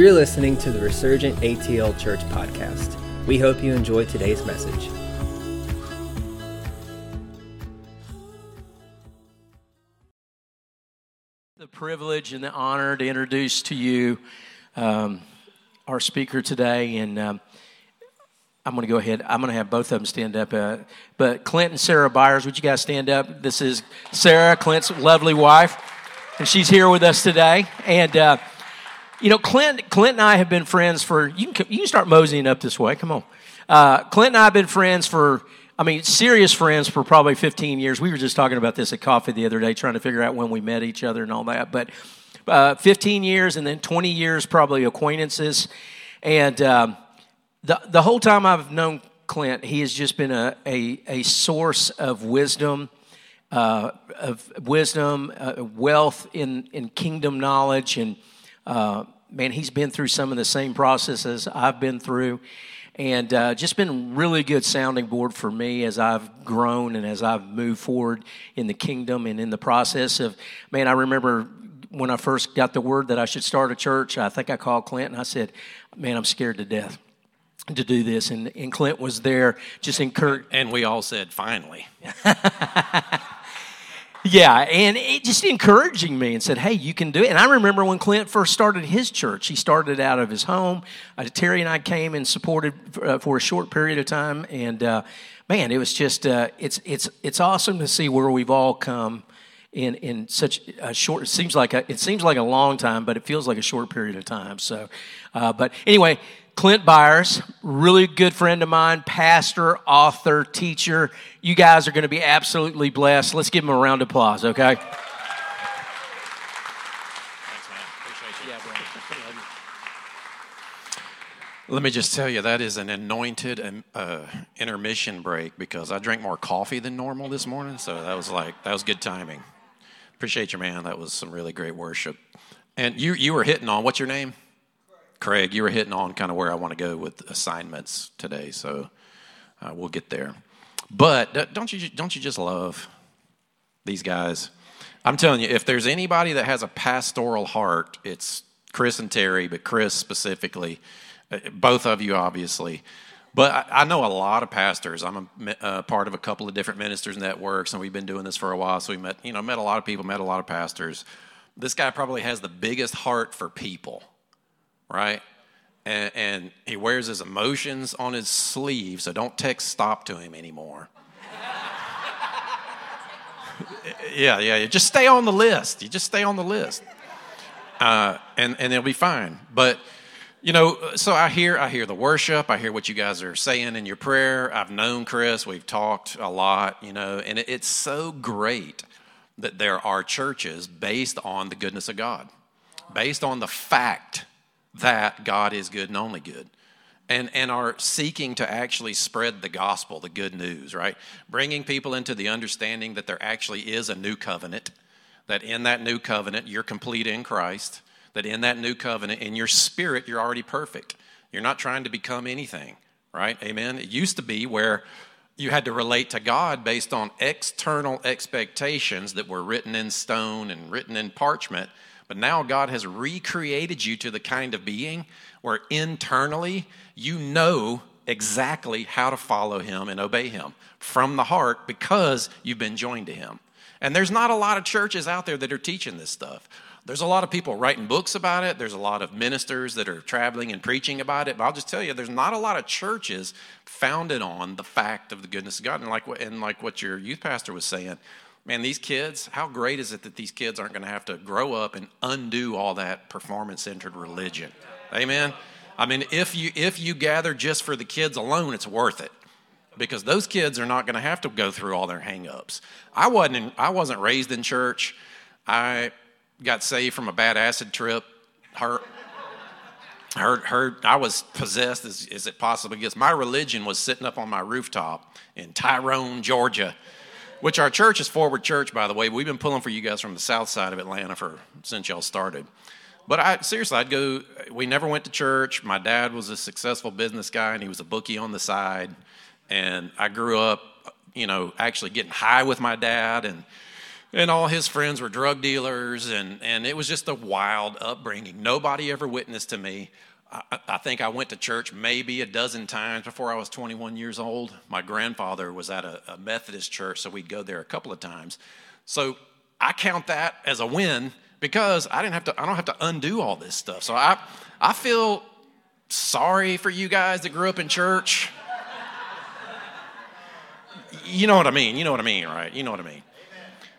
You're listening to the Resurgent ATL Church podcast. We hope you enjoy today's message. The privilege and the honor to introduce to you um, our speaker today, and um, I'm going to go ahead. I'm going to have both of them stand up. Uh, but Clint and Sarah Byars, would you guys stand up? This is Sarah, Clint's lovely wife, and she's here with us today. And uh, you know, Clint, Clint and I have been friends for. You can you can start moseying up this way. Come on. Uh, Clint and I have been friends for I mean, serious friends for probably 15 years. We were just talking about this at coffee the other day, trying to figure out when we met each other and all that. But uh, 15 years and then 20 years, probably acquaintances. And um, the, the whole time I've known Clint, he has just been a, a, a source of wisdom, uh, of wisdom, uh, wealth in, in kingdom knowledge. And uh, man, he's been through some of the same processes I've been through and uh, just been really good sounding board for me as I've grown and as I've moved forward in the kingdom and in the process of man. I remember when I first got the word that I should start a church. I think I called Clint and I said, "Man, I'm scared to death." To do this, and, and Clint was there, just encouraged. And we all said, "Finally." Yeah, and it just encouraging me and said, "Hey, you can do it." And I remember when Clint first started his church. He started out of his home. Uh, Terry and I came and supported for, uh, for a short period of time, and uh, man, it was just uh, it's it's it's awesome to see where we've all come in in such a short. It seems like a, it seems like a long time, but it feels like a short period of time. So, uh, but anyway, Clint Byars, really good friend of mine, pastor, author, teacher. You guys are going to be absolutely blessed. Let's give him a round of applause, okay? Let me just tell you, that is an anointed um, uh, intermission break because I drank more coffee than normal this morning. So that was like, that was good timing. Appreciate you, man. That was some really great worship. And you, you were hitting on, what's your name? Craig, you were hitting on kind of where I want to go with assignments today. So uh, we'll get there. But don't you, don't you just love these guys? I'm telling you, if there's anybody that has a pastoral heart, it's Chris and Terry, but Chris specifically uh, both of you, obviously. But I, know a lot of pastors. I'm a uh, part of a couple of different ministers networks, and we've been doing this for a while. So we met, you know, met a lot of people, met a lot of pastors. This guy probably has the biggest heart for people, right? And, and he wears his emotions on his sleeve, so don't text stop to him anymore. yeah, yeah, yeah. Just stay on the list. You just stay on the list, uh, and and it'll be fine. But you know, so I hear I hear the worship, I hear what you guys are saying in your prayer. I've known Chris, we've talked a lot, you know, and it's so great that there are churches based on the goodness of God, based on the fact that God is good and only good. And, and are seeking to actually spread the gospel, the good news, right? Bringing people into the understanding that there actually is a new covenant, that in that new covenant, you're complete in Christ, that in that new covenant, in your spirit, you're already perfect. You're not trying to become anything, right? Amen. It used to be where you had to relate to God based on external expectations that were written in stone and written in parchment. But now God has recreated you to the kind of being where internally you know exactly how to follow Him and obey Him from the heart because you've been joined to Him. And there's not a lot of churches out there that are teaching this stuff. There's a lot of people writing books about it. There's a lot of ministers that are traveling and preaching about it. But I'll just tell you, there's not a lot of churches founded on the fact of the goodness of God. And like, and like what your youth pastor was saying, man, these kids, how great is it that these kids aren't going to have to grow up and undo all that performance centered religion? Amen. I mean, if you if you gather just for the kids alone, it's worth it because those kids are not going to have to go through all their hangups. I wasn't in, I wasn't raised in church. I got saved from a bad acid trip. Heard, heard, I was possessed as, as it possibly gets. My religion was sitting up on my rooftop in Tyrone, Georgia, which our church is Forward Church, by the way. We've been pulling for you guys from the south side of Atlanta for since y'all started. But I seriously, I'd go. We never went to church. My dad was a successful business guy, and he was a bookie on the side. And I grew up, you know, actually getting high with my dad and and all his friends were drug dealers, and, and it was just a wild upbringing. Nobody ever witnessed to me. I, I think I went to church maybe a dozen times before I was 21 years old. My grandfather was at a, a Methodist church, so we'd go there a couple of times. So I count that as a win because I didn't have to. I don't have to undo all this stuff. So I, I feel sorry for you guys that grew up in church. You know what I mean. You know what I mean, right? You know what I mean.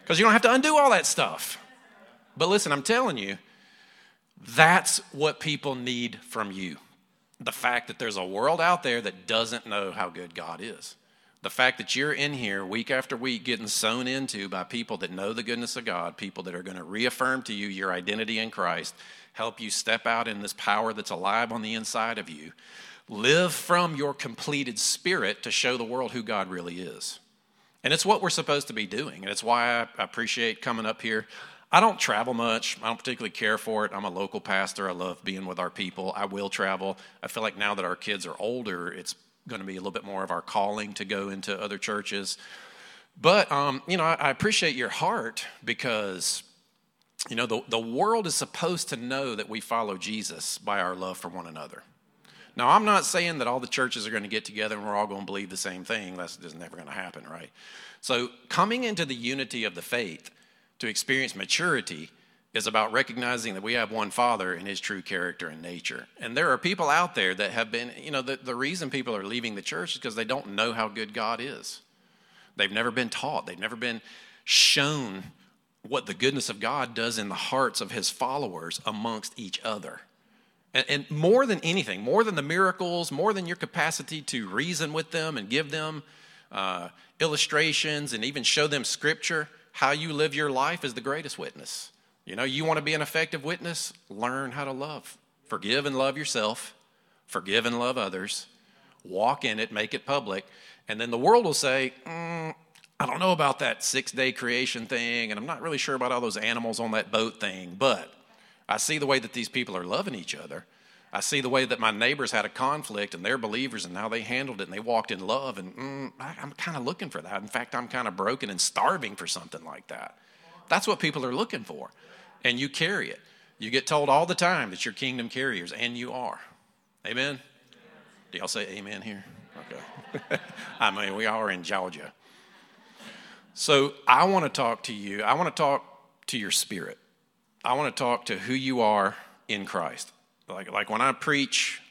Because you don't have to undo all that stuff. But listen, I'm telling you, that's what people need from you. The fact that there's a world out there that doesn't know how good God is. The fact that you're in here week after week getting sown into by people that know the goodness of God, people that are going to reaffirm to you your identity in Christ, help you step out in this power that's alive on the inside of you. Live from your completed spirit to show the world who God really is. And it's what we're supposed to be doing. And it's why I appreciate coming up here. I don't travel much. I don't particularly care for it. I'm a local pastor. I love being with our people. I will travel. I feel like now that our kids are older, it's going to be a little bit more of our calling to go into other churches. But, um, you know, I, I appreciate your heart because, you know, the, the world is supposed to know that we follow Jesus by our love for one another. Now, I'm not saying that all the churches are going to get together and we're all going to believe the same thing. That's just never going to happen, right? So, coming into the unity of the faith, to experience maturity is about recognizing that we have one Father in His true character and nature. And there are people out there that have been, you know, the, the reason people are leaving the church is because they don't know how good God is. They've never been taught, they've never been shown what the goodness of God does in the hearts of His followers amongst each other. And, and more than anything, more than the miracles, more than your capacity to reason with them and give them uh, illustrations and even show them scripture how you live your life is the greatest witness. You know, you want to be an effective witness? Learn how to love. Forgive and love yourself, forgive and love others, walk in it, make it public. And then the world will say, mm, I don't know about that six day creation thing, and I'm not really sure about all those animals on that boat thing, but I see the way that these people are loving each other. I see the way that my neighbors had a conflict and they're believers and how they handled it and they walked in love. And mm, I, I'm kind of looking for that. In fact, I'm kind of broken and starving for something like that. That's what people are looking for. And you carry it. You get told all the time that you're kingdom carriers, and you are. Amen? Do y'all say amen here? Okay. I mean, we are in Georgia. So I want to talk to you. I want to talk to your spirit. I want to talk to who you are in Christ. Like, like when I preach,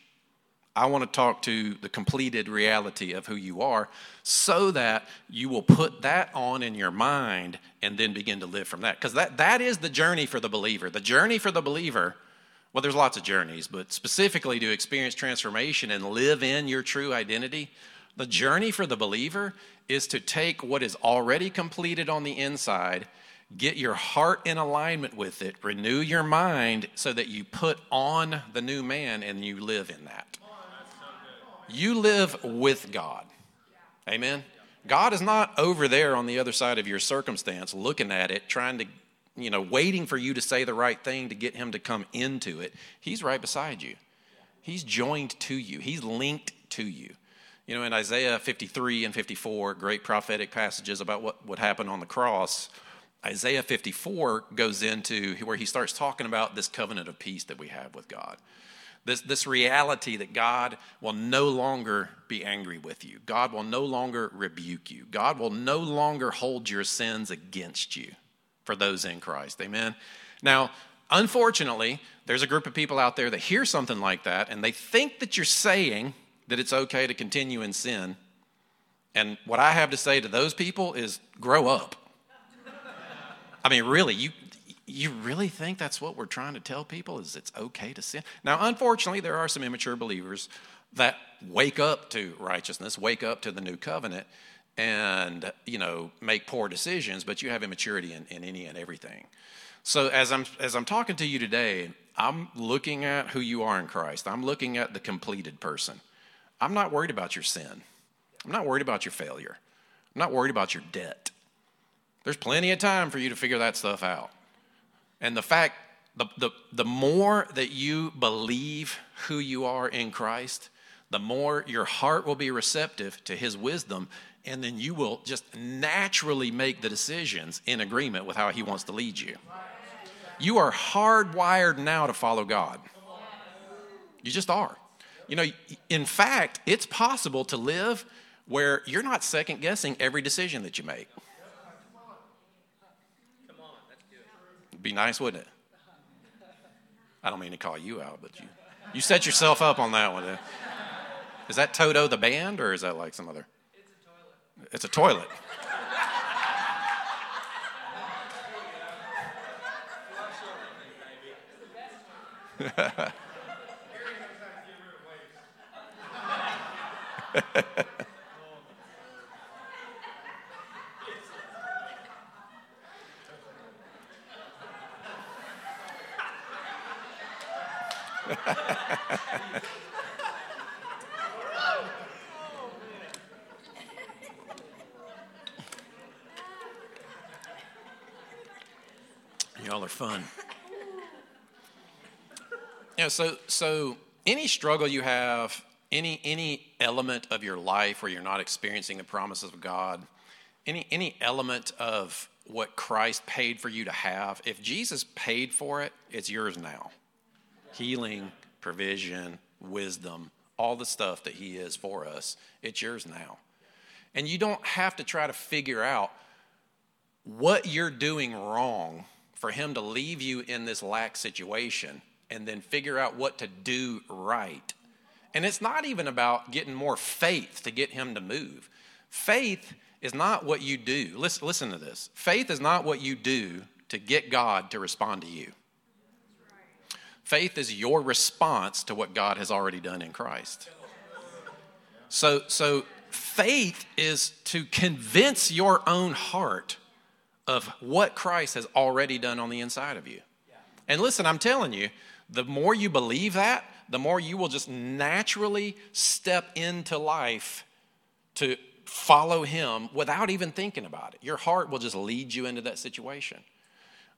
I want to talk to the completed reality of who you are so that you will put that on in your mind and then begin to live from that. Because that, that is the journey for the believer. The journey for the believer, well, there's lots of journeys, but specifically to experience transformation and live in your true identity, the journey for the believer is to take what is already completed on the inside Get your heart in alignment with it. Renew your mind so that you put on the new man and you live in that. You live with God. Amen. God is not over there on the other side of your circumstance looking at it, trying to, you know, waiting for you to say the right thing to get him to come into it. He's right beside you. He's joined to you, he's linked to you. You know, in Isaiah 53 and 54, great prophetic passages about what would happen on the cross Isaiah 54 goes into where he starts talking about this covenant of peace that we have with God. This, this reality that God will no longer be angry with you. God will no longer rebuke you. God will no longer hold your sins against you for those in Christ. Amen. Now, unfortunately, there's a group of people out there that hear something like that and they think that you're saying that it's okay to continue in sin. And what I have to say to those people is grow up. I mean, really, you you really think that's what we're trying to tell people is it's okay to sin? Now, unfortunately, there are some immature believers that wake up to righteousness, wake up to the new covenant, and you know make poor decisions. But you have immaturity in, in any and everything. So as I'm as I'm talking to you today, I'm looking at who you are in Christ. I'm looking at the completed person. I'm not worried about your sin. I'm not worried about your failure. I'm not worried about your debt. There's plenty of time for you to figure that stuff out. And the fact, the, the, the more that you believe who you are in Christ, the more your heart will be receptive to his wisdom and then you will just naturally make the decisions in agreement with how He wants to lead you. You are hardwired now to follow God. You just are. You know, in fact, it's possible to live where you're not second guessing every decision that you make. Be nice, wouldn't it? I don't mean to call you out, but you, you set yourself up on that one. Eh? Is that Toto the band, or is that like some other? It's a toilet. It's a toilet. Y'all are fun. Yeah, so so any struggle you have, any any element of your life where you're not experiencing the promises of God, any any element of what Christ paid for you to have, if Jesus paid for it, it's yours now. Healing, provision, wisdom, all the stuff that he is for us, it's yours now. And you don't have to try to figure out what you're doing wrong for him to leave you in this lack situation and then figure out what to do right. And it's not even about getting more faith to get him to move. Faith is not what you do. Listen, listen to this. Faith is not what you do to get God to respond to you. Faith is your response to what God has already done in Christ. So, so faith is to convince your own heart of what Christ has already done on the inside of you. And listen, I'm telling you, the more you believe that, the more you will just naturally step into life to follow Him without even thinking about it. Your heart will just lead you into that situation,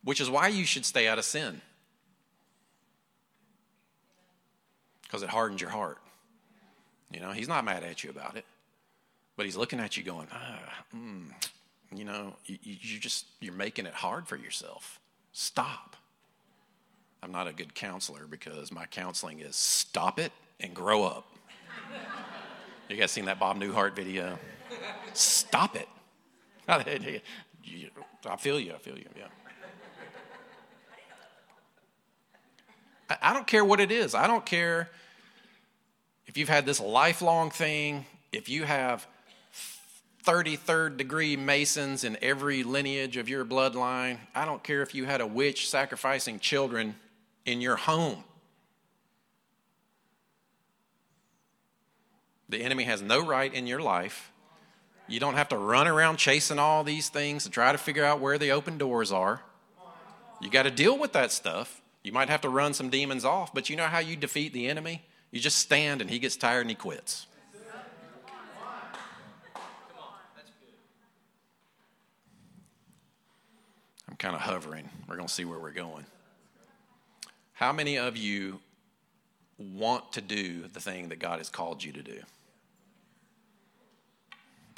which is why you should stay out of sin. Because it hardens your heart. You know, He's not mad at you about it, but He's looking at you going, ah, mm, you know, you, you just, you're making it hard for yourself. Stop. I'm not a good counselor because my counseling is stop it and grow up. you guys seen that Bob Newhart video? Stop it. I feel you, I feel you, yeah. I don't care what it is. I don't care if you've had this lifelong thing, if you have 33rd degree Masons in every lineage of your bloodline. I don't care if you had a witch sacrificing children in your home. The enemy has no right in your life. You don't have to run around chasing all these things to try to figure out where the open doors are. You got to deal with that stuff. You might have to run some demons off, but you know how you defeat the enemy? You just stand and he gets tired and he quits. I'm kind of hovering. We're going to see where we're going. How many of you want to do the thing that God has called you to do?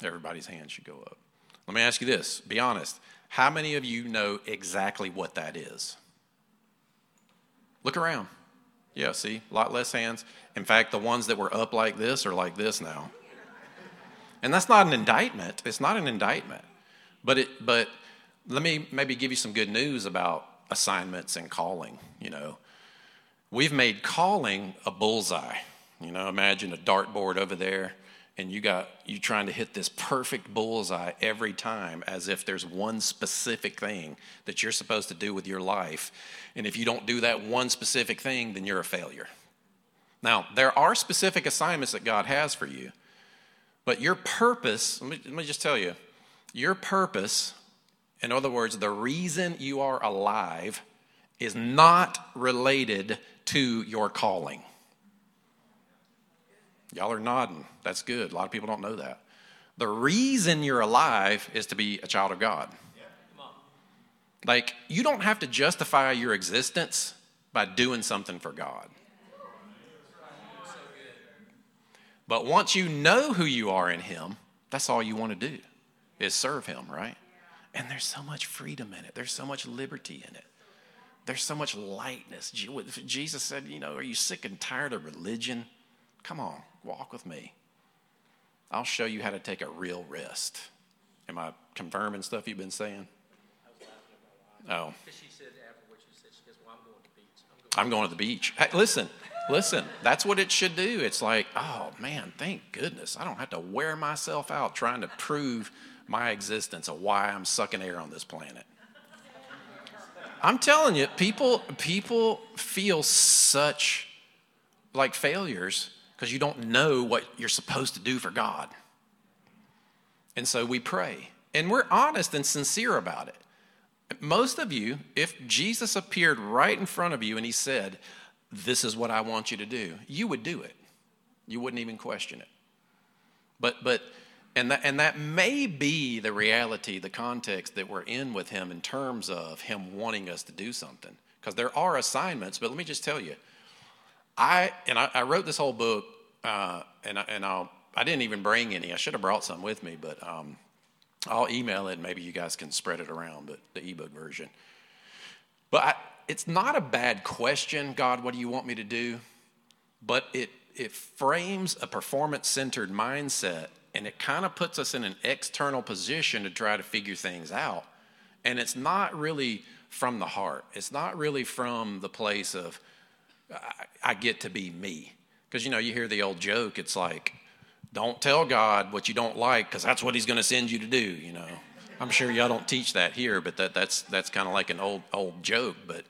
Everybody's hand should go up. Let me ask you this be honest. How many of you know exactly what that is? Look around. Yeah, see, a lot less hands. In fact, the ones that were up like this are like this now. And that's not an indictment. It's not an indictment. But it but let me maybe give you some good news about assignments and calling. You know, we've made calling a bullseye. You know, imagine a dartboard over there, and you got you trying to hit this perfect bullseye every time, as if there's one specific thing that you're supposed to do with your life, and if you don't do that one specific thing, then you're a failure. Now, there are specific assignments that God has for you, but your purpose. Let me, let me just tell you, your purpose in other words, the reason you are alive is not related to your calling. Y'all are nodding. That's good. A lot of people don't know that. The reason you're alive is to be a child of God. Like, you don't have to justify your existence by doing something for God. But once you know who you are in Him, That's all you want to do is serve Him, right? And there's so much freedom in it, there's so much liberty in it. There's so much lightness. Jesus said, You know, are you sick and tired of religion? Come on, walk with me. I'll show you how to take a real rest. Am I confirming stuff you've been saying? Oh. She said Well, I'm going to the beach. I'm going, I'm going to the beach. Hey, listen, listen, that's what it should do. It's like, oh man, thank goodness. I don't have to wear myself out trying to prove my existence of why I'm sucking air on this planet. I'm telling you, people, people feel such like failures because you don't know what you're supposed to do for God. And so we pray. And we're honest and sincere about it. Most of you, if Jesus appeared right in front of you and he said, This is what I want you to do, you would do it. You wouldn't even question it. But, but, and that, and that may be the reality, the context that we're in with him in terms of him wanting us to do something. Because there are assignments, but let me just tell you, I, and I, I wrote this whole book, uh, and, I, and I'll, I didn't even bring any. I should have brought some with me, but um, I'll email it. Maybe you guys can spread it around, but the ebook version. But I, it's not a bad question, God, what do you want me to do? But it, it frames a performance centered mindset and it kind of puts us in an external position to try to figure things out. And it's not really from the heart, it's not really from the place of, I, get to be me. Because, you know, you hear the old joke, it's like, don't tell God what you don't like because that's what He's going to send you to do. You know, I'm sure y'all don't teach that here, but that, that's that's kind of like an old old joke. But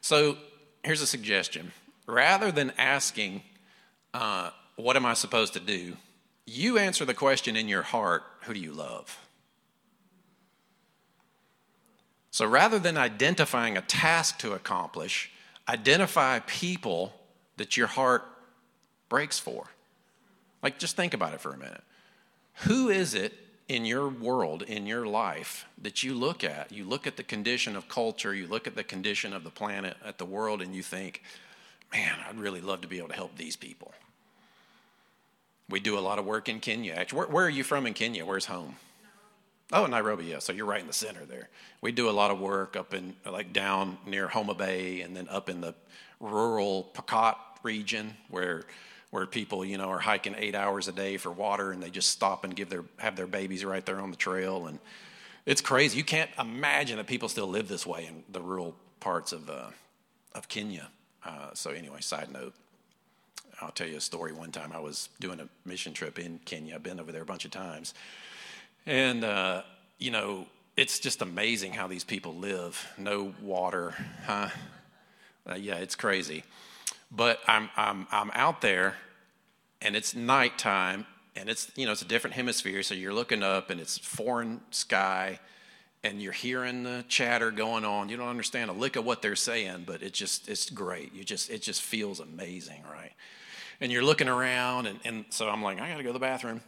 so here's a suggestion: rather than asking, uh, "What am I supposed to do?" you answer the question in your heart: Who do you love? So rather than identifying a task to accomplish, identify people that your heart breaks for. Like, just think about it for a minute. Who is it in your world, in your life, that you look at? You look at the condition of culture, you look at the condition of the planet, at the world, and you think, man, I'd really love to be able to help these people. We do a lot of work in Kenya. Actually, where, where are you from in Kenya? Where's home? Oh, Nairobi, yeah. So you're right in the center there. We do a lot of work up in, like down near Homa Bay and then up in the rural Pokot region where where people, you know, are hiking eight hours a day for water and they just stop and give their have their babies right there on the trail. And it's crazy. You can't imagine that people still live this way in the rural parts of uh, of Kenya. Uh, so anyway, side note. I'll tell you a story. One time I was doing a mission trip in Kenya. I've been over there a bunch of times. And, uh, you know, it's just amazing how these people live. No water, huh? Uh, yeah, it's crazy. But I'm, I'm, I'm out there and it's nighttime and it's, you know, it's a different hemisphere. So you're looking up and it's foreign sky and you're hearing the chatter going on. You don't understand a lick of what they're saying, but it just, it's great. You just, it just feels amazing, right? And you're looking around and, and so I'm like, I got to go to the bathroom.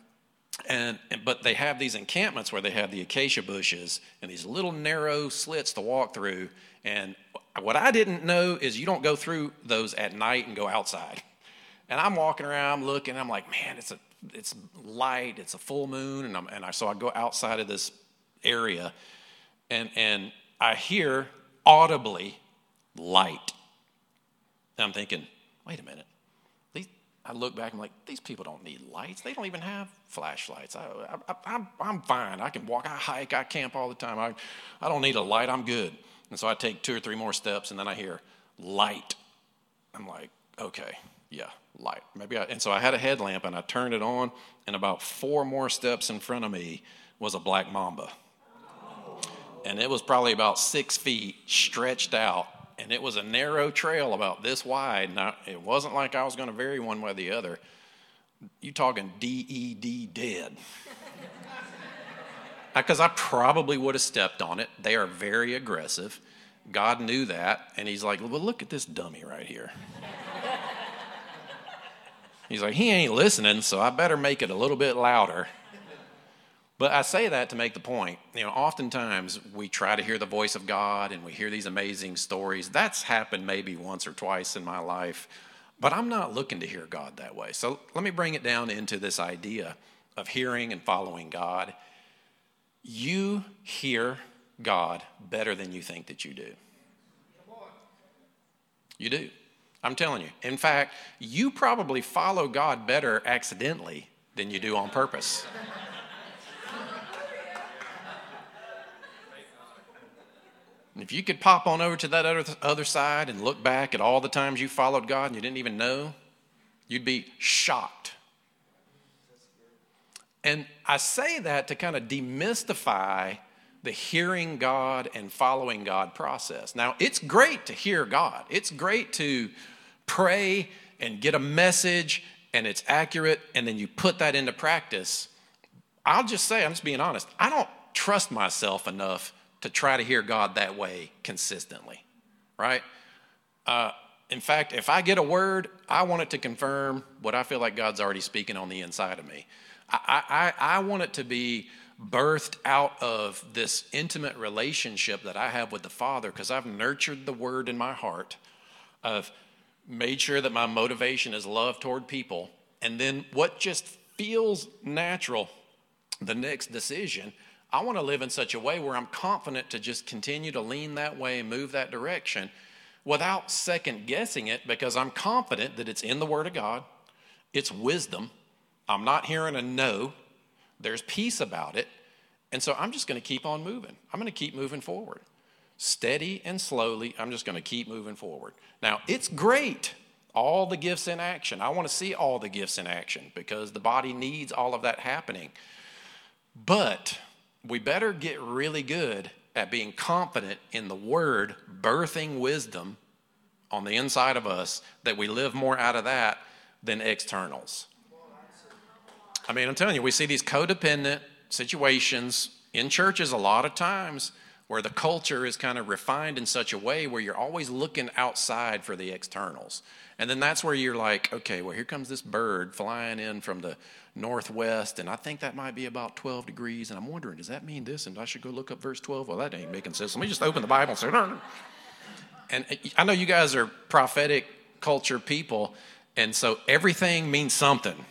And, but they have these encampments where they have the acacia bushes and these little narrow slits to walk through and what I didn't know is you don't go through those at night and go outside. And I'm walking around looking, I'm like, man, it's a it's light, it's a full moon, and I'm and I so I go outside of this area and and I hear audibly light. And I'm thinking, wait a minute. I look back, I'm like, these people don't need lights. They don't even have flashlights. I, I'm, I'm fine. I can walk, I hike, I camp all the time. I, I don't need a light. I'm good. And so I take two or three more steps, and then I hear light. I'm like, okay, yeah, light. Maybe I, and so I had a headlamp, and I turned it on, and about four more steps in front of me was a black mamba. And it was probably about six feet stretched out, and it was a narrow trail about this wide. Now, it wasn't like I was going to vary one way or the other. You talking DED dead uh, because I probably would have stepped on it. They are very aggressive. God knew that, and He's like, well, look at this dummy right here. He's like, he ain't listening, so I better make it a little bit louder. But I say that to make the point. You know, oftentimes we try to hear the voice of God and we hear these amazing stories. That's happened maybe once or twice in my life, but I'm not looking to hear God that way. So let me bring it down into this idea of hearing and following God, you hear God better than you think that you do. You do. I'm telling you. In fact, you probably follow God better accidentally than you do on purpose. If you could pop on over to that other, other side and look back at all the times you followed God and you didn't even know, you'd be shocked. And I say that to kind of demystify the hearing God and following God process. Now, it's great to hear God, it's great to pray and get a message and it's accurate, and then you put that into practice. I'll just say, I'm just being honest, I don't trust myself enough to try to hear God that way consistently, right? Uh, in fact, if I get a word, I want it to confirm what I feel like God's already speaking on the inside of me. I, I, I want it to be birthed out of this intimate relationship that I have with the Father because I've nurtured the word in my heart. I've made sure that my motivation is love toward people. And then what just feels natural, the next decision, I want to live in such a way where I'm confident to just continue to lean that way and move that direction without second guessing it because I'm confident that it's in the Word of God, it's wisdom. I'm not hearing a no, there's peace about it. And so I'm just going to keep on moving. I'm going to keep moving forward. Steady and slowly, I'm just going to keep moving forward. Now, it's great, all the gifts in action. I want to see all the gifts in action because the body needs all of that happening. But we better get really good at being confident in the word birthing wisdom on the inside of us that we live more out of that than externals. I mean, I'm telling you, we see these codependent situations in churches a lot of times where the culture is kind of refined in such a way where you're always looking outside for the externals. And then that's where you're like, okay, well, here comes this bird flying in from the northwest, and I think that might be about 12 degrees. And I'm wondering, does that mean this? And I should go look up verse 12? Well, that ain't making sense. Let me just open the Bible and say, no. And uh, I know you guys are prophetic culture people, and so everything means something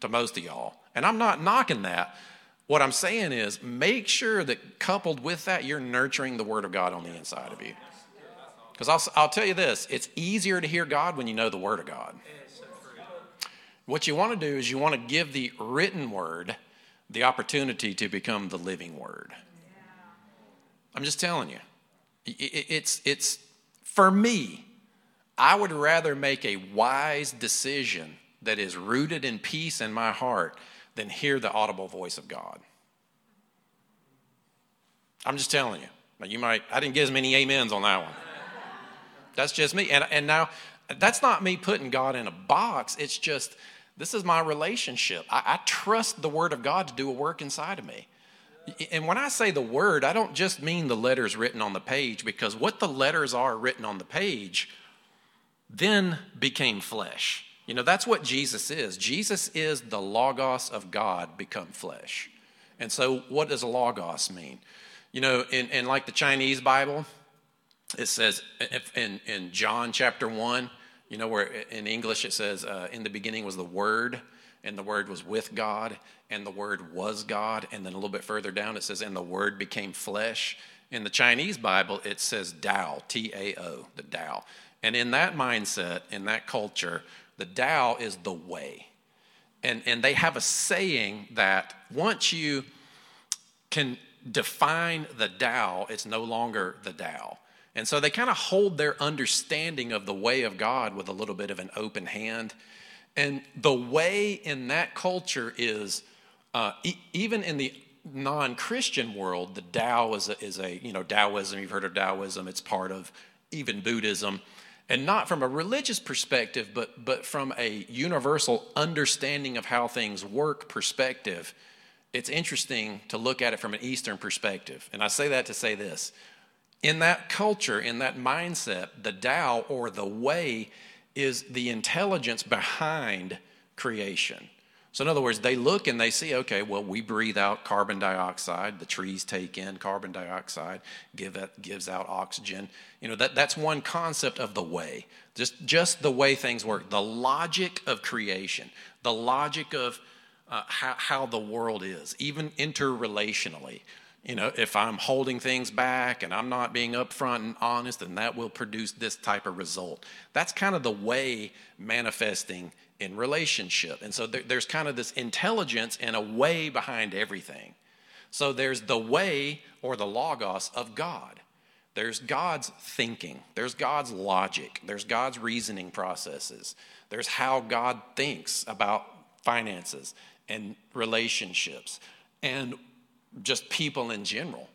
to most of y'all. And I'm not knocking that. What I'm saying is make sure that coupled with that, you're nurturing the Word of God on the inside of you. Because I'll, I'll tell you this it's easier to hear God when you know the Word of God. What you want to do is you want to give the written Word the opportunity to become the living Word. I'm just telling you. It's, it's for me, I would rather make a wise decision that is rooted in peace in my heart than hear the audible voice of God. I'm just telling you. Now you might, I didn't get as many amens on that one. That's just me. And, and now, that's not me putting God in a box. It's just, this is my relationship. I, I trust the Word of God to do a work inside of me. And when I say the Word, I don't just mean the letters written on the page, because what the letters are written on the page then became flesh. You know, that's what Jesus is. Jesus is the Logos of God become flesh. And so, what does Logos mean? You know, in, in like the Chinese Bible, it says in, in John chapter 1, you know, where in English it says, uh, in the beginning was the Word, and the Word was with God, and the Word was God. And then a little bit further down it says, and the Word became flesh. In the Chinese Bible, it says Tao, T A O, the Tao. And in that mindset, in that culture, the Tao is the way. And, and they have a saying that once you can define the Tao, it's no longer the Tao. And so they kind of hold their understanding of the way of God with a little bit of an open hand. And the way in that culture is, uh, e- even in the non-Christian world, the Tao is a, is a, you know, Taoism, you've heard of Taoism, it's part of even Buddhism. And not from a religious perspective, but, but from a universal understanding of how things work perspective, it's interesting to look at it from an Eastern perspective. And I say that to say this in that culture, in that mindset, the Tao or the way is the intelligence behind creation. So, in other words, they look and they see, okay, well, we breathe out carbon dioxide. The trees take in carbon dioxide, give it, gives out oxygen. You know, that, that's one concept of the way, just, just the way things work. The logic of creation, the logic of, uh, how, how the world is, even interrelationally. You know, if I'm holding things back and I'm not being upfront and honest, then that will produce this type of result. That's kind of the way manifesting in relationship. And so there, there's kind of this intelligence and a way behind everything. So there's the way or the logos of God. There's God's thinking, there's God's logic, there's God's reasoning processes, there's how God thinks about finances and relationships. And just people in general.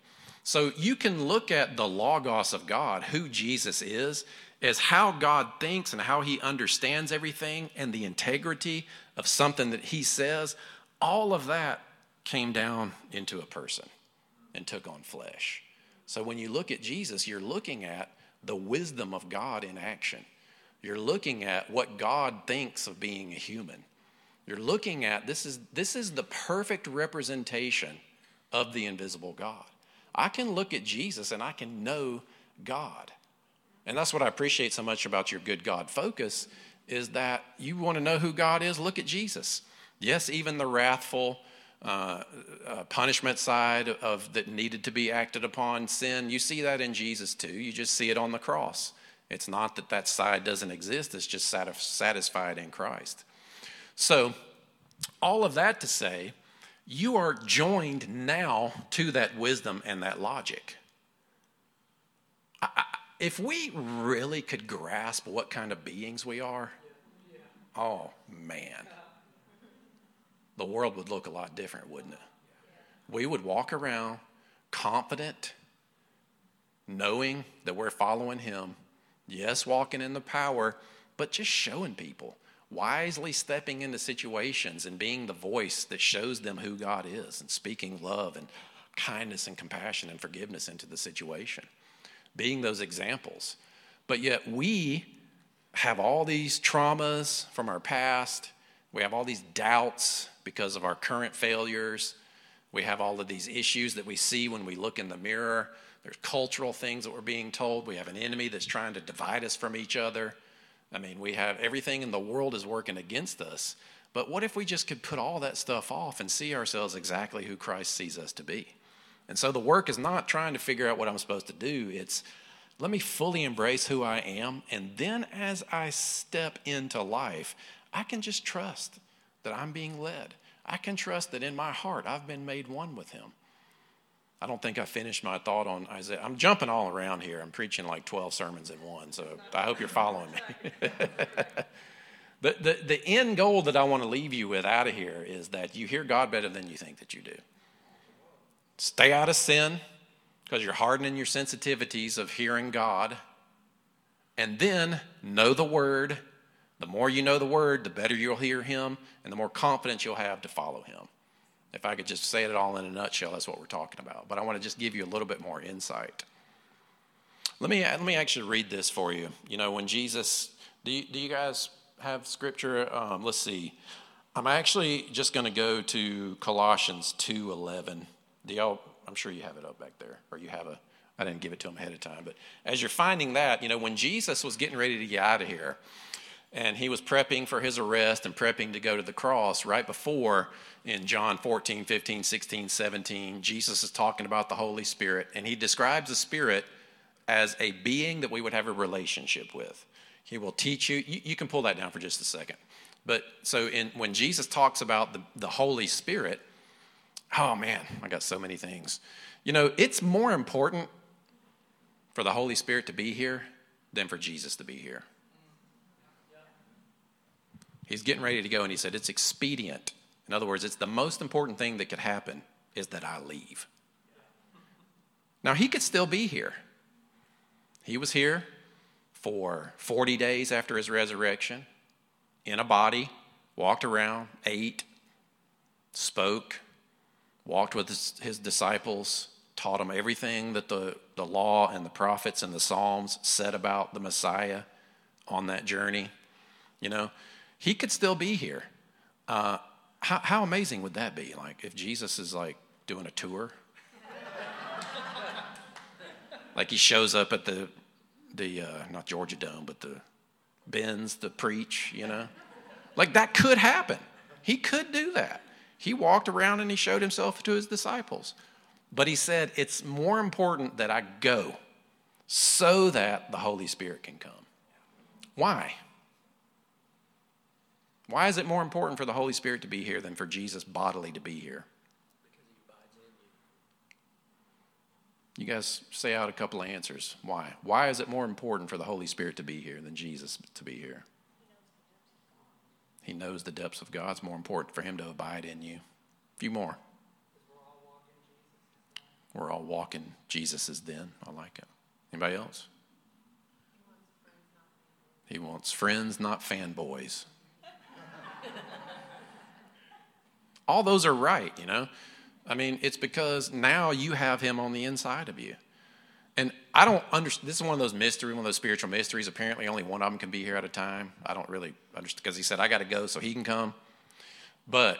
So you can look at the Logos of God, who Jesus is, as how God thinks and how he understands everything and the integrity of something that he says. All of that came down into a person and took on flesh. So when you look at Jesus, you're looking at the wisdom of God in action. You're looking at what God thinks of being a human. You're looking at this is this is the perfect representation of the invisible God. I can look at Jesus and I can know God. And that's what I appreciate so much about your good God focus is that you want to know who God is, look at Jesus. Yes, even the wrathful uh, uh, punishment side of that needed to be acted upon sin, you see that in Jesus too. You just see it on the cross. It's not that that side doesn't exist, it's just satisfied in Christ. So, all of that to say, you are joined now to that wisdom and that logic. I, if we really could grasp what kind of beings we are, oh man, the world would look a lot different, wouldn't it? We would walk around confident, knowing that we're following Him. Yes, walking in the power, but just showing people wisely stepping into situations and being the voice that shows them who God is and speaking love and kindness and compassion and forgiveness into the situation, being those examples. But yet we have all these traumas from our past, we have all these doubts because of our current failures. We have all of these issues that we see when we look in the mirror. There's cultural things that we're being told. We have an enemy that's trying to divide us from each other. I mean, we have everything in the world is working against us. But what if we just could put all that stuff off and see ourselves exactly who Christ sees us to be? And so the work is not trying to figure out what I'm supposed to do. It's let me fully embrace who I am. And then as I step into life, I can just trust that I'm being led. I can trust that in my heart I've been made one with Him. I don't think I finished my thought on Isaiah. I'm jumping all around here. I'm preaching like 12 sermons in one, so I hope you're following me. the, the, the end goal that I want to leave you with out of here is that you hear God better than you think that you do. Stay out of sin because you're hardening your sensitivities of hearing God. And then know the Word. The more you know the Word, the better you'll hear Him, and the more confidence you'll have to follow Him. If I could just say it all in a nutshell, that's what we're talking about. But I want to just give you a little bit more insight. Let me, let me actually read this for you. You know, when Jesus, do you, do you guys have scripture? Um, let's see. I'm actually just going to go to Colossians 2.11. Do y'all, I'm sure you have it up back there, or you have a, I didn't give it to them ahead of time. But as you're finding that, you know, when Jesus was getting ready to get out of here, and he was prepping for his arrest and prepping to go to the cross right before in John 14, 15, 16, 17, Jesus is talking about the Holy Spirit, and he describes the Spirit as a being that we would have a relationship with. He will teach you. You, you can pull that down for just a second. But so in, when Jesus talks about the, the Holy Spirit, oh man, I got so many things. You know, it's more important for the Holy Spirit to be here than for Jesus to be here. He's getting ready to go, and he said, It's expedient in other words, it's the most important thing that could happen is that I leave. Now, he could still be here. He was here for 40 days after his resurrection in a body, walked around, ate, spoke, walked with his, his, disciples, taught them everything that the, the law and the prophets and the Psalms said about the Messiah on that journey. You know, he could still be here. Uh, how, how amazing would that be? Like if Jesus is like doing a tour, like he shows up at the the uh, not Georgia Dome, but the Benz to preach, you know, like that could happen. He could do that. He walked around and he showed himself to his disciples. But he said, It's more important that I go so that the Holy Spirit can come. Why? Why is it more important for the Holy Spirit to be here than for Jesus bodily to be here? You guys say out a couple of answers. Why? Why is it more important for the Holy Spirit to be here than Jesus to be here? He knows the depths of God. It's more important for him to abide in you. A few more. We're all walking Jesus's then. I like it. Anybody else? He wants friends, not fanboys. all those are right, you know. I mean, it's because now you have him on the inside of you. And I don't understand. This is one of those mysteries, one of those spiritual mysteries. Apparently, only one of them can be here at a time. I don't really understand because he said, I got to go so he can come. But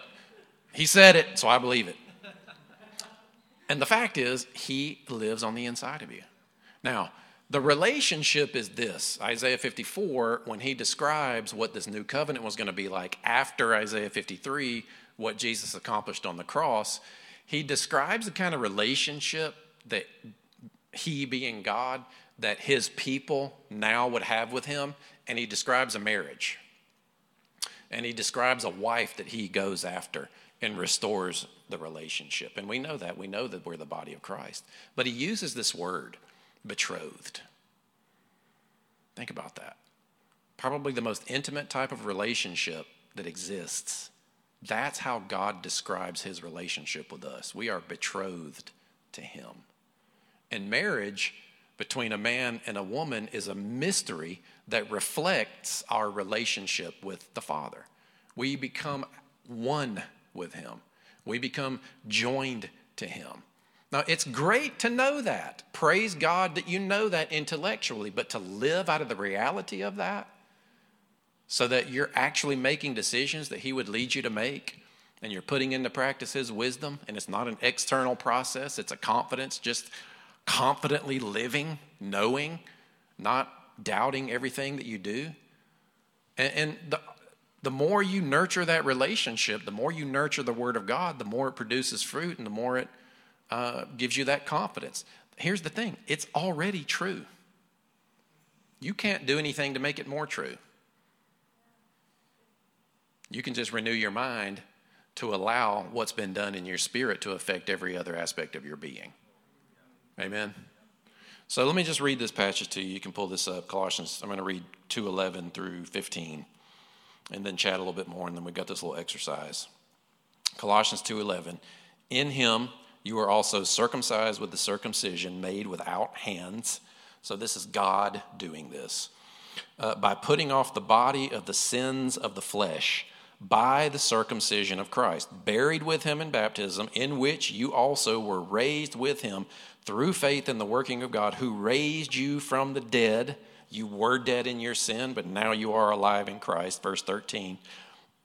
he said it, so I believe it. And the fact is, he lives on the inside of you. Now, the relationship is this Isaiah 54, when he describes what this new covenant was going to be like after Isaiah 53, what Jesus accomplished on the cross, he describes the kind of relationship that he, being God, that his people now would have with him, and he describes a marriage. And he describes a wife that he goes after and restores the relationship. And we know that. We know that we're the body of Christ. But he uses this word, betrothed. Think about that. Probably the most intimate type of relationship that exists that's how God describes his relationship with us. We are betrothed to him. And marriage between a man and a woman is a mystery that reflects our relationship with the Father. We become one with him, we become joined to him. Now, it's great to know that. Praise God that you know that intellectually, but to live out of the reality of that, so that you're actually making decisions that He would lead you to make and you're putting into practice His wisdom, and it's not an external process, it's a confidence, just confidently living, knowing, not doubting everything that you do. And, and the, the more you nurture that relationship, the more you nurture the Word of God, the more it produces fruit and the more it uh, gives you that confidence. Here's the thing it's already true. You can't do anything to make it more true. You can just renew your mind to allow what's been done in your spirit to affect every other aspect of your being. Amen. So let me just read this passage to you. You can pull this up. Colossians, I'm going to read 2:11 through 15 and then chat a little bit more and then we got this little exercise. Colossians 2:11. In him you are also circumcised with the circumcision made without hands. So this is God doing this. Uh, by putting off the body of the sins of the flesh by the circumcision of Christ, buried with him in baptism, in which you also were raised with him through faith in the working of God, who raised you from the dead. You were dead in your sin, but now you are alive in Christ. Verse 13.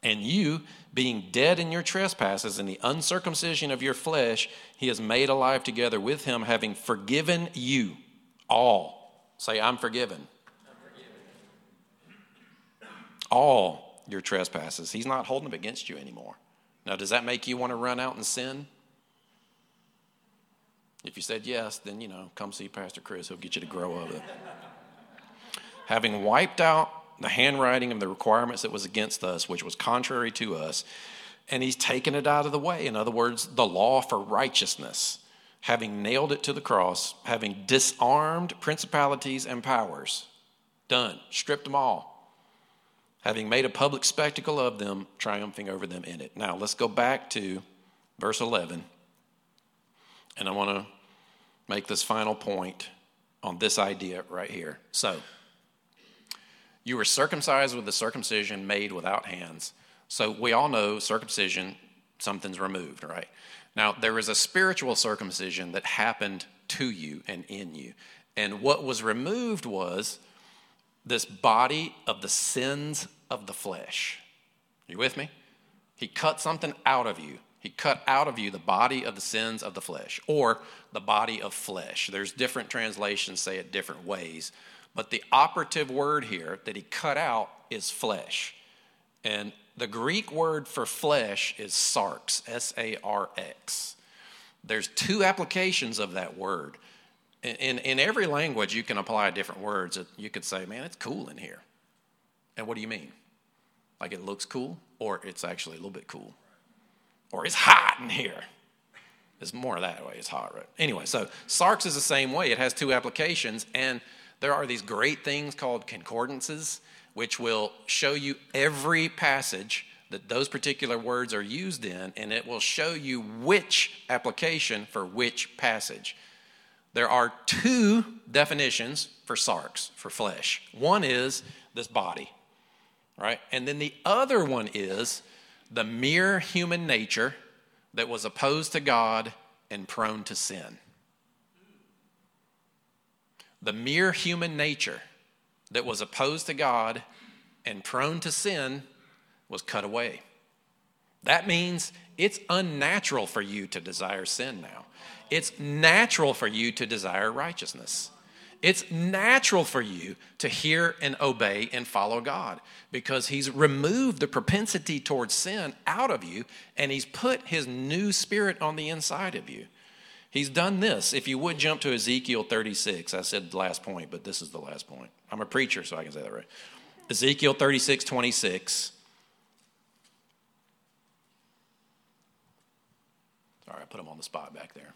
And you, being dead in your trespasses and the uncircumcision of your flesh, he has made alive together with him, having forgiven you all. Say, I'm forgiven. I'm forgiven. All your trespasses. He's not holding them against you anymore. Now, does that make you want to run out and sin? If you said yes, then, you know, come see Pastor Chris. He'll get you to grow up. Having wiped out the handwriting of the requirements that was against us, which was contrary to us, and he's taken it out of the way. In other words, the law for righteousness, having nailed it to the cross, having disarmed principalities and powers. Done. Stripped them all having made a public spectacle of them, triumphing over them in it. Now, let's go back to verse 11. And I want to make this final point on this idea right here. So, you were circumcised with the circumcision made without hands. So, we all know circumcision, something's removed, right? Now, there is a spiritual circumcision that happened to you and in you. And what was removed was this body of the sins of the flesh. You with me? He cut something out of you. He cut out of you the body of the sins of the flesh or the body of flesh. There's different translations say it different ways, but the operative word here that he cut out is flesh. And the Greek word for flesh is sarx, S A R X. There's two applications of that word. In, in, in, every language, you can apply different words. You could say, man, it's cool in here. And what do you mean? Like it looks cool, or it's actually a little bit cool? Or it's hot in here. It's more that way, it's hot, right? Anyway, so sarx is the same way. It has two applications, and there are these great things called concordances which will show you every passage that those particular words are used in, and it will show you which application for which passage. There are two definitions for sarx, for flesh. One is this body, right? And then the other one is the mere human nature that was opposed to God and prone to sin. The mere human nature that was opposed to God and prone to sin was cut away. That means it's unnatural for you to desire sin now. It's natural for you to desire righteousness. It's natural for you to hear and obey and follow God because He's removed the propensity towards sin out of you and He's put His new spirit on the inside of you. He's done this. If you would jump to Ezekiel 36, I said the last point, but this is the last point. I'm a preacher, so I can say that right. Ezekiel 36, 26. Sorry, I put him on the spot back there.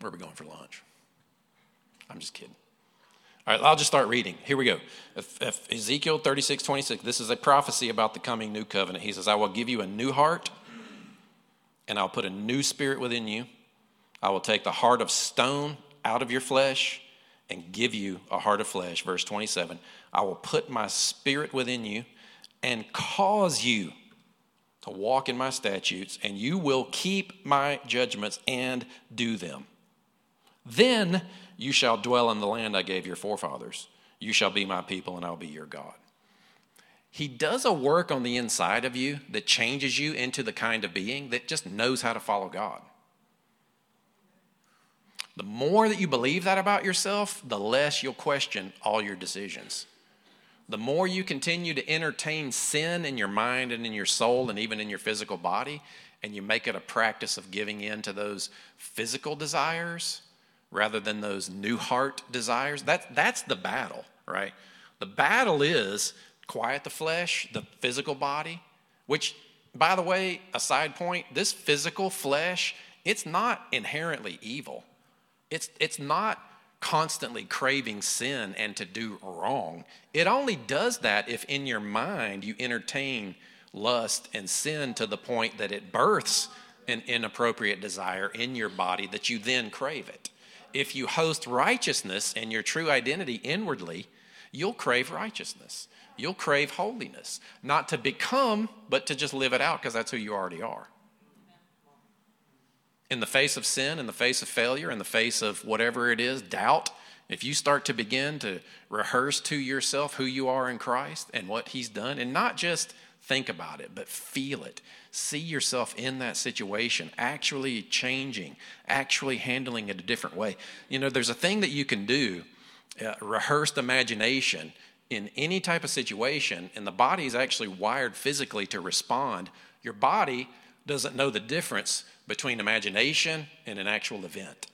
Where are we going for lunch? I'm just kidding. All right, I'll just start reading. Here we go. If, if Ezekiel 36, 26, this is a prophecy about the coming new covenant. He says, I will give you a new heart, and I'll put a new spirit within you. I will take the heart of stone out of your flesh and give you a heart of flesh. Verse 27 I will put my spirit within you and cause you to walk in my statutes, and you will keep my judgments and do them. Then you shall dwell in the land I gave your forefathers. You shall be my people, and I'll be your God. He does a work on the inside of you that changes you into the kind of being that just knows how to follow God. The more that you believe that about yourself, the less you'll question all your decisions. The more you continue to entertain sin in your mind and in your soul and even in your physical body, and you make it a practice of giving in to those physical desires, rather than those new heart desires. That, that's the battle, right? The battle is quiet the flesh, the physical body, which, by the way, a side point, this physical flesh, it's not inherently evil. It's, it's not constantly craving sin and to do wrong. It only does that if in your mind you entertain lust and sin to the point that it births an inappropriate desire in your body that you then crave it if you host righteousness and your true identity inwardly, you'll crave righteousness. You'll crave holiness. Not to become, but to just live it out because that's who you already are. In the face of sin, in the face of failure, in the face of whatever it is, doubt, if you start to begin to rehearse to yourself who you are in Christ and what He's done, and not just think about it, but feel it. See yourself in that situation, actually changing, actually handling it a different way. You know, there's a thing that you can do, uh, rehearsed imagination in any type of situation, and the body is actually wired physically to respond. Your body doesn't know the difference between imagination and an actual event.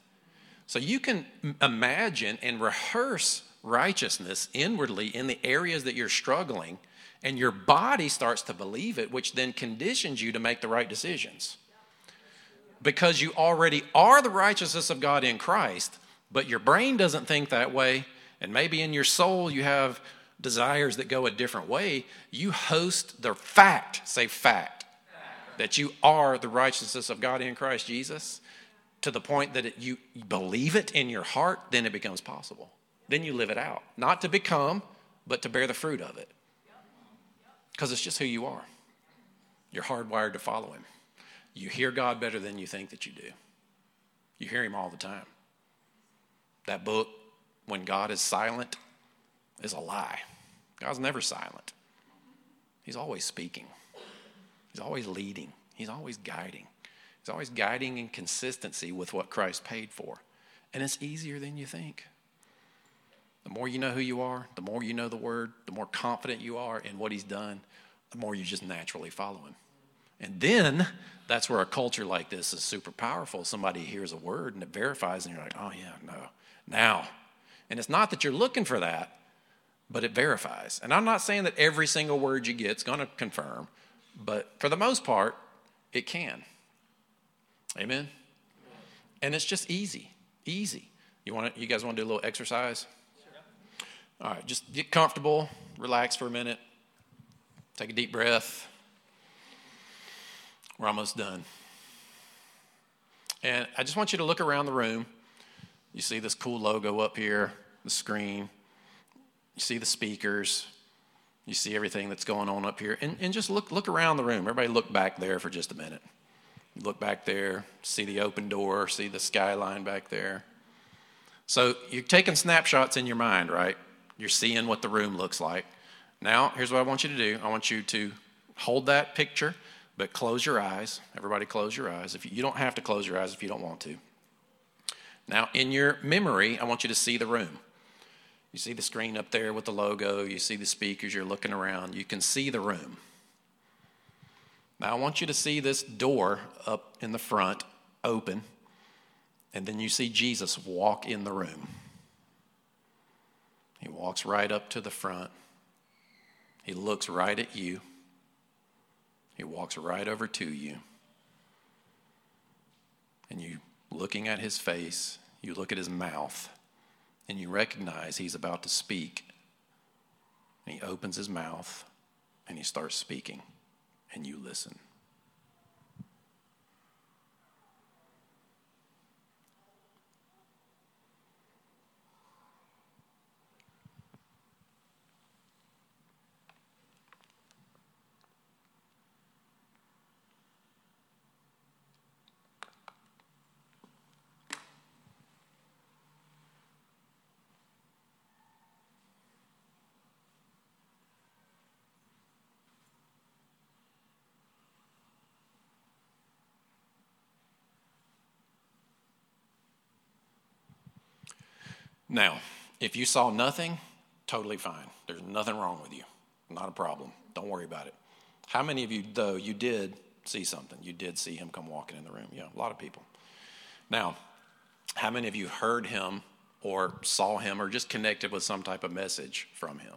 So you can imagine and rehearse righteousness inwardly in the areas that you're struggling and your body starts to believe it, which then conditions you to make the right decisions. Because you already are the righteousness of God in Christ, but your brain doesn't think that way, and maybe in your soul you have desires that go a different way, you host the fact, say fact, that you are the righteousness of God in Christ Jesus to the point that it, you believe it in your heart, then it becomes possible. Then you live it out. Not to become, but to bear the fruit of it. Because it's just who you are. You're hardwired to follow Him. You hear God better than you think that you do. You hear Him all the time. That book, When God is Silent, is a lie. God's never silent. He's always speaking, He's always leading, He's always guiding. He's always guiding in consistency with what Christ paid for. And it's easier than you think. The more you know who you are, the more you know the word, the more confident you are in what he's done, the more you just naturally follow him. And then that's where a culture like this is super powerful. Somebody hears a word and it verifies, and you're like, oh, yeah, no, now. And it's not that you're looking for that, but it verifies. And I'm not saying that every single word you get is going to confirm, but for the most part, it can. Amen? And it's just easy, easy. You want you guys want to do a little exercise? All right, just get comfortable, relax for a minute, take a deep breath. We're almost done. And I just want you to look around the room. You see this cool logo up here, the screen. You see the speakers. You see everything that's going on up here. And, and just look, look around the room. Everybody look back there for just a minute. Look back there, see the open door, see the skyline back there. So you're taking snapshots in your mind, right? You're seeing what the room looks like. Now, here's what I want you to do I want you to hold that picture, but close your eyes. Everybody, close your eyes. If you, you don't have to close your eyes if you don't want to. Now, in your memory, I want you to see the room. You see the screen up there with the logo, you see the speakers, you're looking around, you can see the room. Now, I want you to see this door up in the front open, and then you see Jesus walk in the room. He walks right up to the front. He looks right at you. He walks right over to you. And you looking at his face, you look at his mouth, and you recognize he's about to speak. And he opens his mouth and he starts speaking, and you listen. Now, if you saw nothing, totally fine. There's nothing wrong with you. Not a problem. Don't worry about it. How many of you, though, you did see something? You did see him come walking in the room. Yeah, a lot of people. Now, how many of you heard him or saw him or just connected with some type of message from him?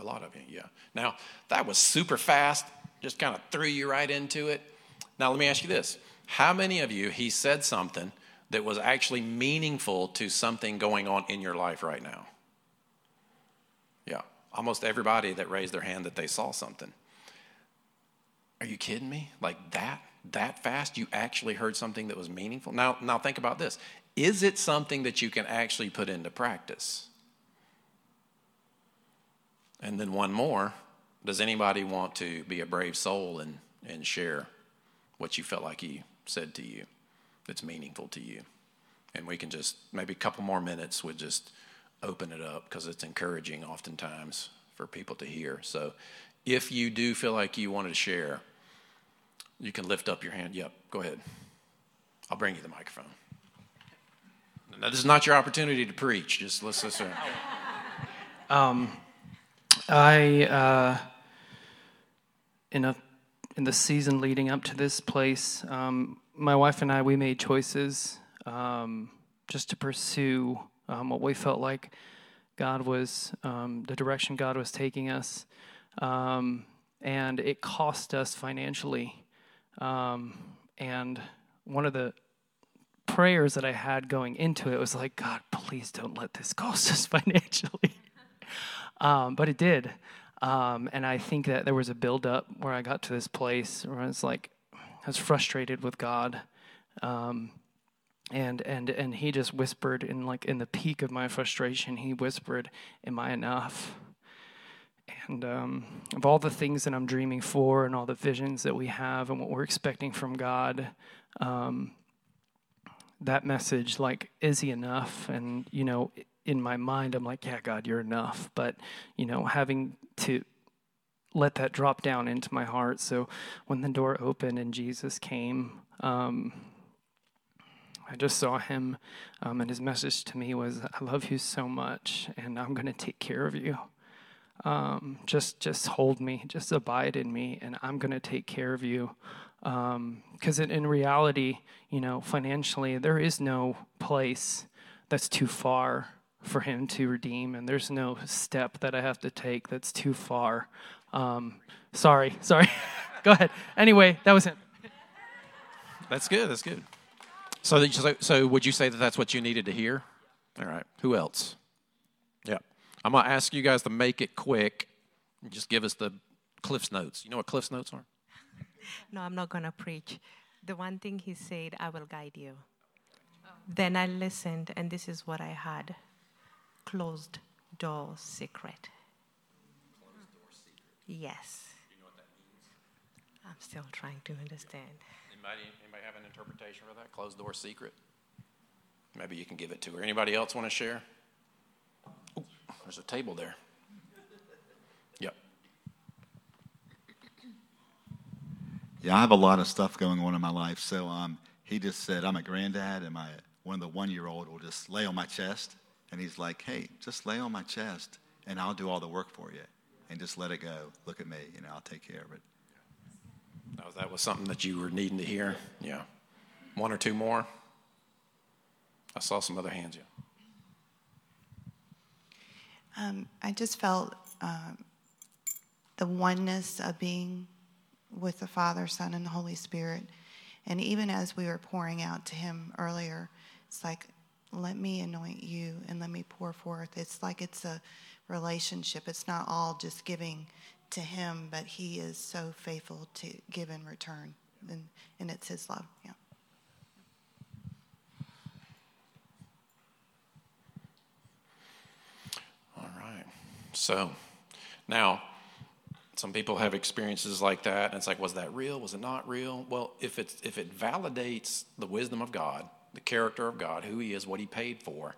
A lot of you, yeah. Now, that was super fast, just kind of threw you right into it. Now, let me ask you this. How many of you, he said something that was actually meaningful to something going on in your life right now? Yeah, almost everybody that raised their hand that they saw something. Are you kidding me? Like that? That fast? You actually heard something that was meaningful? Now, now think about this. Is it something that you can actually put into practice? And then one more. Does anybody want to be a brave soul and, and share what you felt like he said to you? That's meaningful to you. And we can just, maybe a couple more minutes would just open it up because it's encouraging oftentimes for people to hear. So if you do feel like you wanted to share, you can lift up your hand. Yep, go ahead. I'll bring you the microphone. Now, this is not your opportunity to preach. Just let's listen. Um, I, uh, in a in the season leading up to this place, um, my wife and I, we made choices um, just to pursue um, what we felt like God was, um, the direction God was taking us. Um, and it cost us financially. Um, and one of the prayers that I had going into it was like, God, please don't let this cost us financially. Um, but it did. and I think that there was a buildup where I got to this place where I was like, I was frustrated with God. Um, and and and he just whispered in like in the peak of my frustration he whispered am i enough? And um, of all the things that i'm dreaming for and all the visions that we have and what we're expecting from god um, that message like is he enough? And you know in my mind i'm like yeah god you're enough. But you know having to let that drop down into my heart. So when the door opened and Jesus came, um, I just saw him, um, and his message to me was, "I love you so much, and I'm going to take care of you. Um, just, just hold me, just abide in me, and I'm going to take care of you." Because um, in, in reality, you know, financially, there is no place that's too far for him to redeem, and there's no step that I have to take that's too far. Um, sorry, sorry. Go ahead. Anyway, that was him. That's good. That's good. So, so, so would you say that that's what you needed to hear? All right. Who else? Yeah. I'm going to ask you guys to make it quick. Just give us the Cliff's Notes. You know what Cliff's Notes are? No, I'm not going to preach. The one thing he said, I will guide you. Then I listened, and this is what I had closed door secret. Closed door secret. Yes. Do you know what that means? I'm still trying to understand. Anybody, anybody have an interpretation for that? Closed door secret? Maybe you can give it to her. Anybody else want to share? Ooh, there's a table there. Yep. Yeah, I have a lot of stuff going on in my life. So um, he just said, I'm a granddad, and my one of the one year old will just lay on my chest. And he's like, hey, just lay on my chest, and I'll do all the work for you. And just let it go. Look at me, you know, I'll take care of it. That was, that was something that you were needing to hear? Yeah. One or two more? I saw some other hands, yeah. Um, I just felt um, the oneness of being with the Father, Son, and the Holy Spirit. And even as we were pouring out to Him earlier, it's like, let me anoint you and let me pour forth. It's like it's a relationship. It's not all just giving to Him, but He is so faithful to give in return. And, and it's His love. Yeah. All right. So now, some people have experiences like that, and it's like, was that real? Was it not real? Well, if it's if it validates the wisdom of God, the character of God, who He is, what He paid for,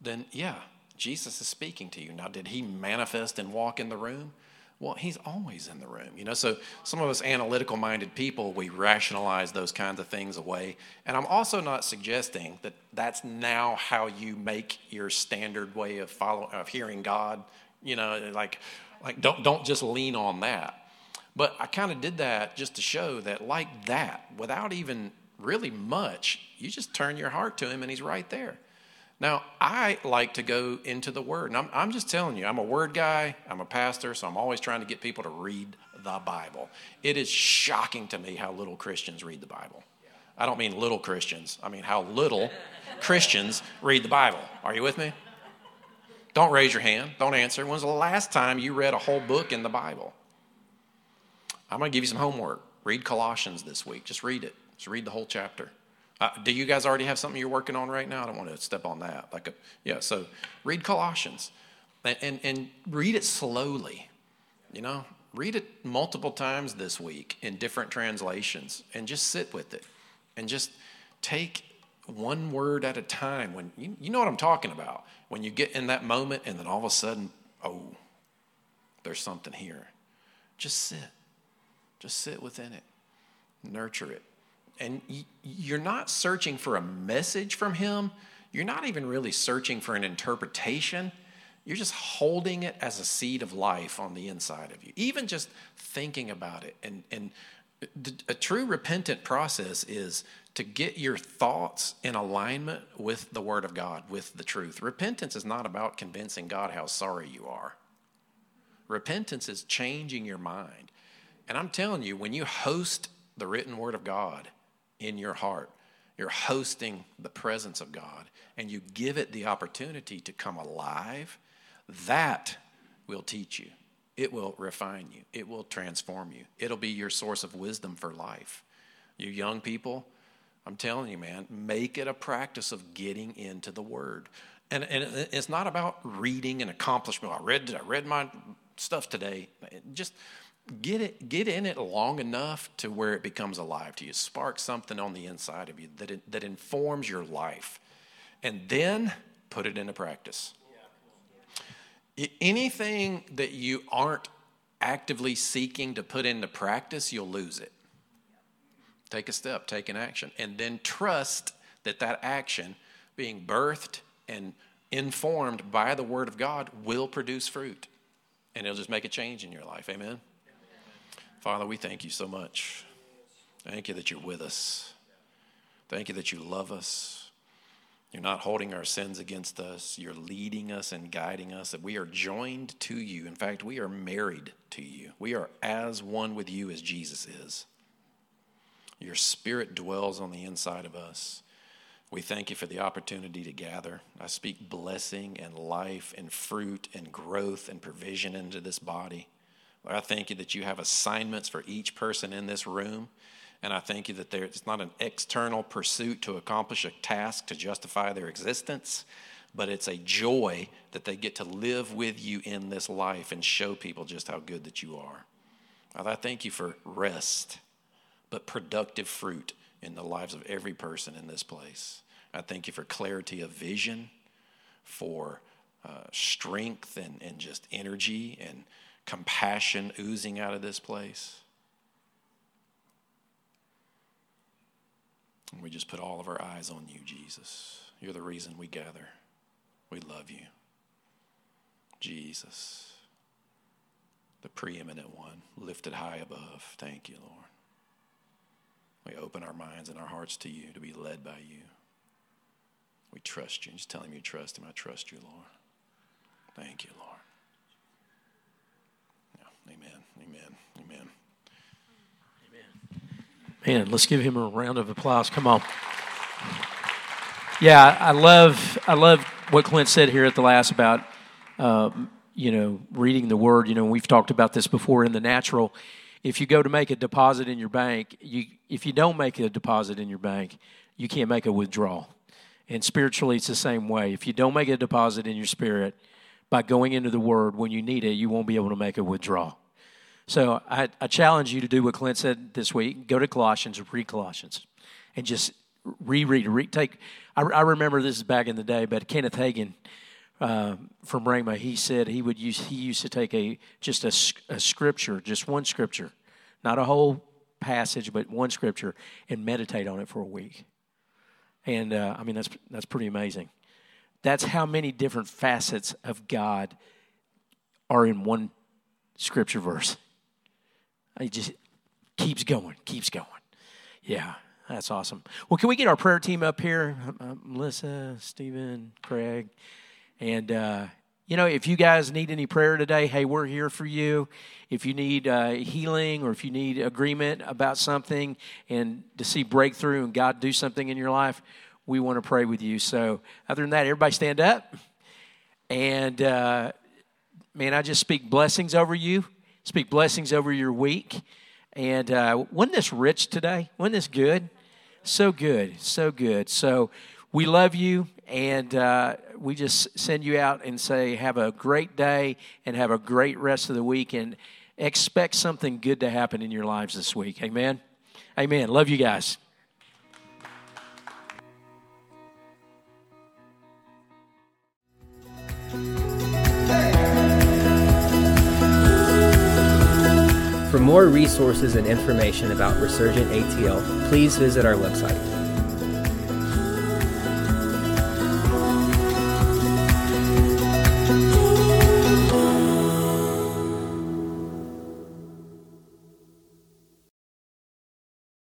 then yeah, Jesus is speaking to you. Now, did He manifest and walk in the room? Well, he's always in the room, you know. So some of us analytical minded people, we rationalize those kinds of things away. And I'm also not suggesting that that's now how you make your standard way of follow of hearing God, you know, like like don't don't just lean on that. But I kind of did that just to show that like that, without even really much, you just turn your heart to him and he's right there. Now, I like to go into the Word. And I'm, I'm, just telling you, I'm a Word guy, I'm a pastor, so I'm always trying to get people to read the Bible. It is shocking to me how little Christians read the Bible. I don't mean little Christians, I mean how little Christians read the Bible. Are you with me? Don't raise your hand, don't answer. When's the last time you read a whole book in the Bible? I'm going to give you some homework. Read Colossians this week. Just read it, just read the whole chapter. Uh, do you guys already have something you're working on right now? I don't want to step on that. Like, a, yeah. So, read Colossians, and, and and read it slowly. You know, read it multiple times this week in different translations, and just sit with it, and just take one word at a time. When you, you know what I'm talking about. When you get in that moment, and then all of a sudden, oh, there's something here. Just sit. Just sit within it. Nurture it and you're not searching for a message from him. You're not even really searching for an interpretation. You're just holding it as a seed of life on the inside of you. Even just thinking about it. And, and a true repentant process is to get your thoughts in alignment with the Word of God, with the truth. Repentance is not about convincing God how sorry you are. Repentance is changing your mind. And I'm telling you, when you host the written Word of God, in your heart. You're hosting the presence of God and you give it the opportunity to come alive. That will teach you. It will refine you. It will transform you. It'll be your source of wisdom for life. You young people, I'm telling you, man, make it a practice of getting into the Word. And, and it's not about reading and accomplishment. I read, I read my stuff today. Just get it get in it long enough to where it becomes alive to you spark something on the inside of you that it, that informs your life and then put it into practice anything that you aren't actively seeking to put into practice you'll lose it take a step take an action and then trust that that action being birthed and informed by the Word of God will produce fruit. And it'll just make a change in your life. Amen? Father, we thank you so much. Thank you that you're with us. Thank you that you love us. You're not holding our sins against us. You're leading us and guiding us, that we are joined to you. In fact, we are married to you. We are as one with you as Jesus is. Your spirit dwells on the inside of us. We thank you for the opportunity to gather. I speak blessing and life and fruit and growth and provision into this body. Lord, I thank you that you have assignments for each person in this room. And I thank you that there, it's not an external pursuit to accomplish a task to justify their existence, but it's a joy that they get to live with you in this life and show people just how good that you are. Father, I thank you for rest, but productive fruit in the lives of every person in this place. I thank you for clarity of vision, for uh, strength and, and just energy and compassion oozing out of this place. And we just put all of our eyes on you, Jesus. You're the reason we gather. We love you. Jesus, the preeminent one, lifted high above. Thank you, Lord. We open our minds and our hearts to you to be led by you. We trust you. Just tell him you trust him. I trust you, Lord. Thank you, Lord. Yeah, amen. Amen. Amen. Man, let's give him a round of applause. Come on. Yeah, I love I love what Clint said here at the last about um, you know reading the Word. You know, we've talked about this before in the natural. If you go to make a deposit in your bank, you if you don't make a deposit in your bank, you can't make a withdrawal. And spiritually, it's the same way. If you don't make a deposit in your spirit by going into the Word when you need it, you won't be able to make a withdrawal. So I, I challenge you to do what Clint said this week. Go to Colossians, read Colossians, and just reread. Re- take. I, I remember this is back in the day, but Kenneth Hagin uh, from Rhema, he said he would use. He used to take a just a, a scripture, just one scripture, not a whole passage, but one scripture, and meditate on it for a week. And uh, I mean that's that's pretty amazing. That's how many different facets of God are in one scripture verse. He just keeps going, keeps going. Yeah, that's awesome. Well, can we get our prayer team up here? Uh, Melissa, Stephen, Craig. And, uh, you know, if you guys need any prayer today, hey, we're here for you. If you need uh, healing or if you need agreement about something and to see breakthrough and God do something in your life, we want to pray with you. So, other than that, everybody stand up. And, uh, man, I just speak blessings over you speak blessings over your week. And uh, wasn't this rich today? Wasn't this good? So good, so good. So we love you, and uh, we just send you out and say, have a great day and have a great rest of the week, and expect something good to happen in your lives this week. Amen. Amen. Love you guys. For more resources and information about Resurgent ATL, please visit our website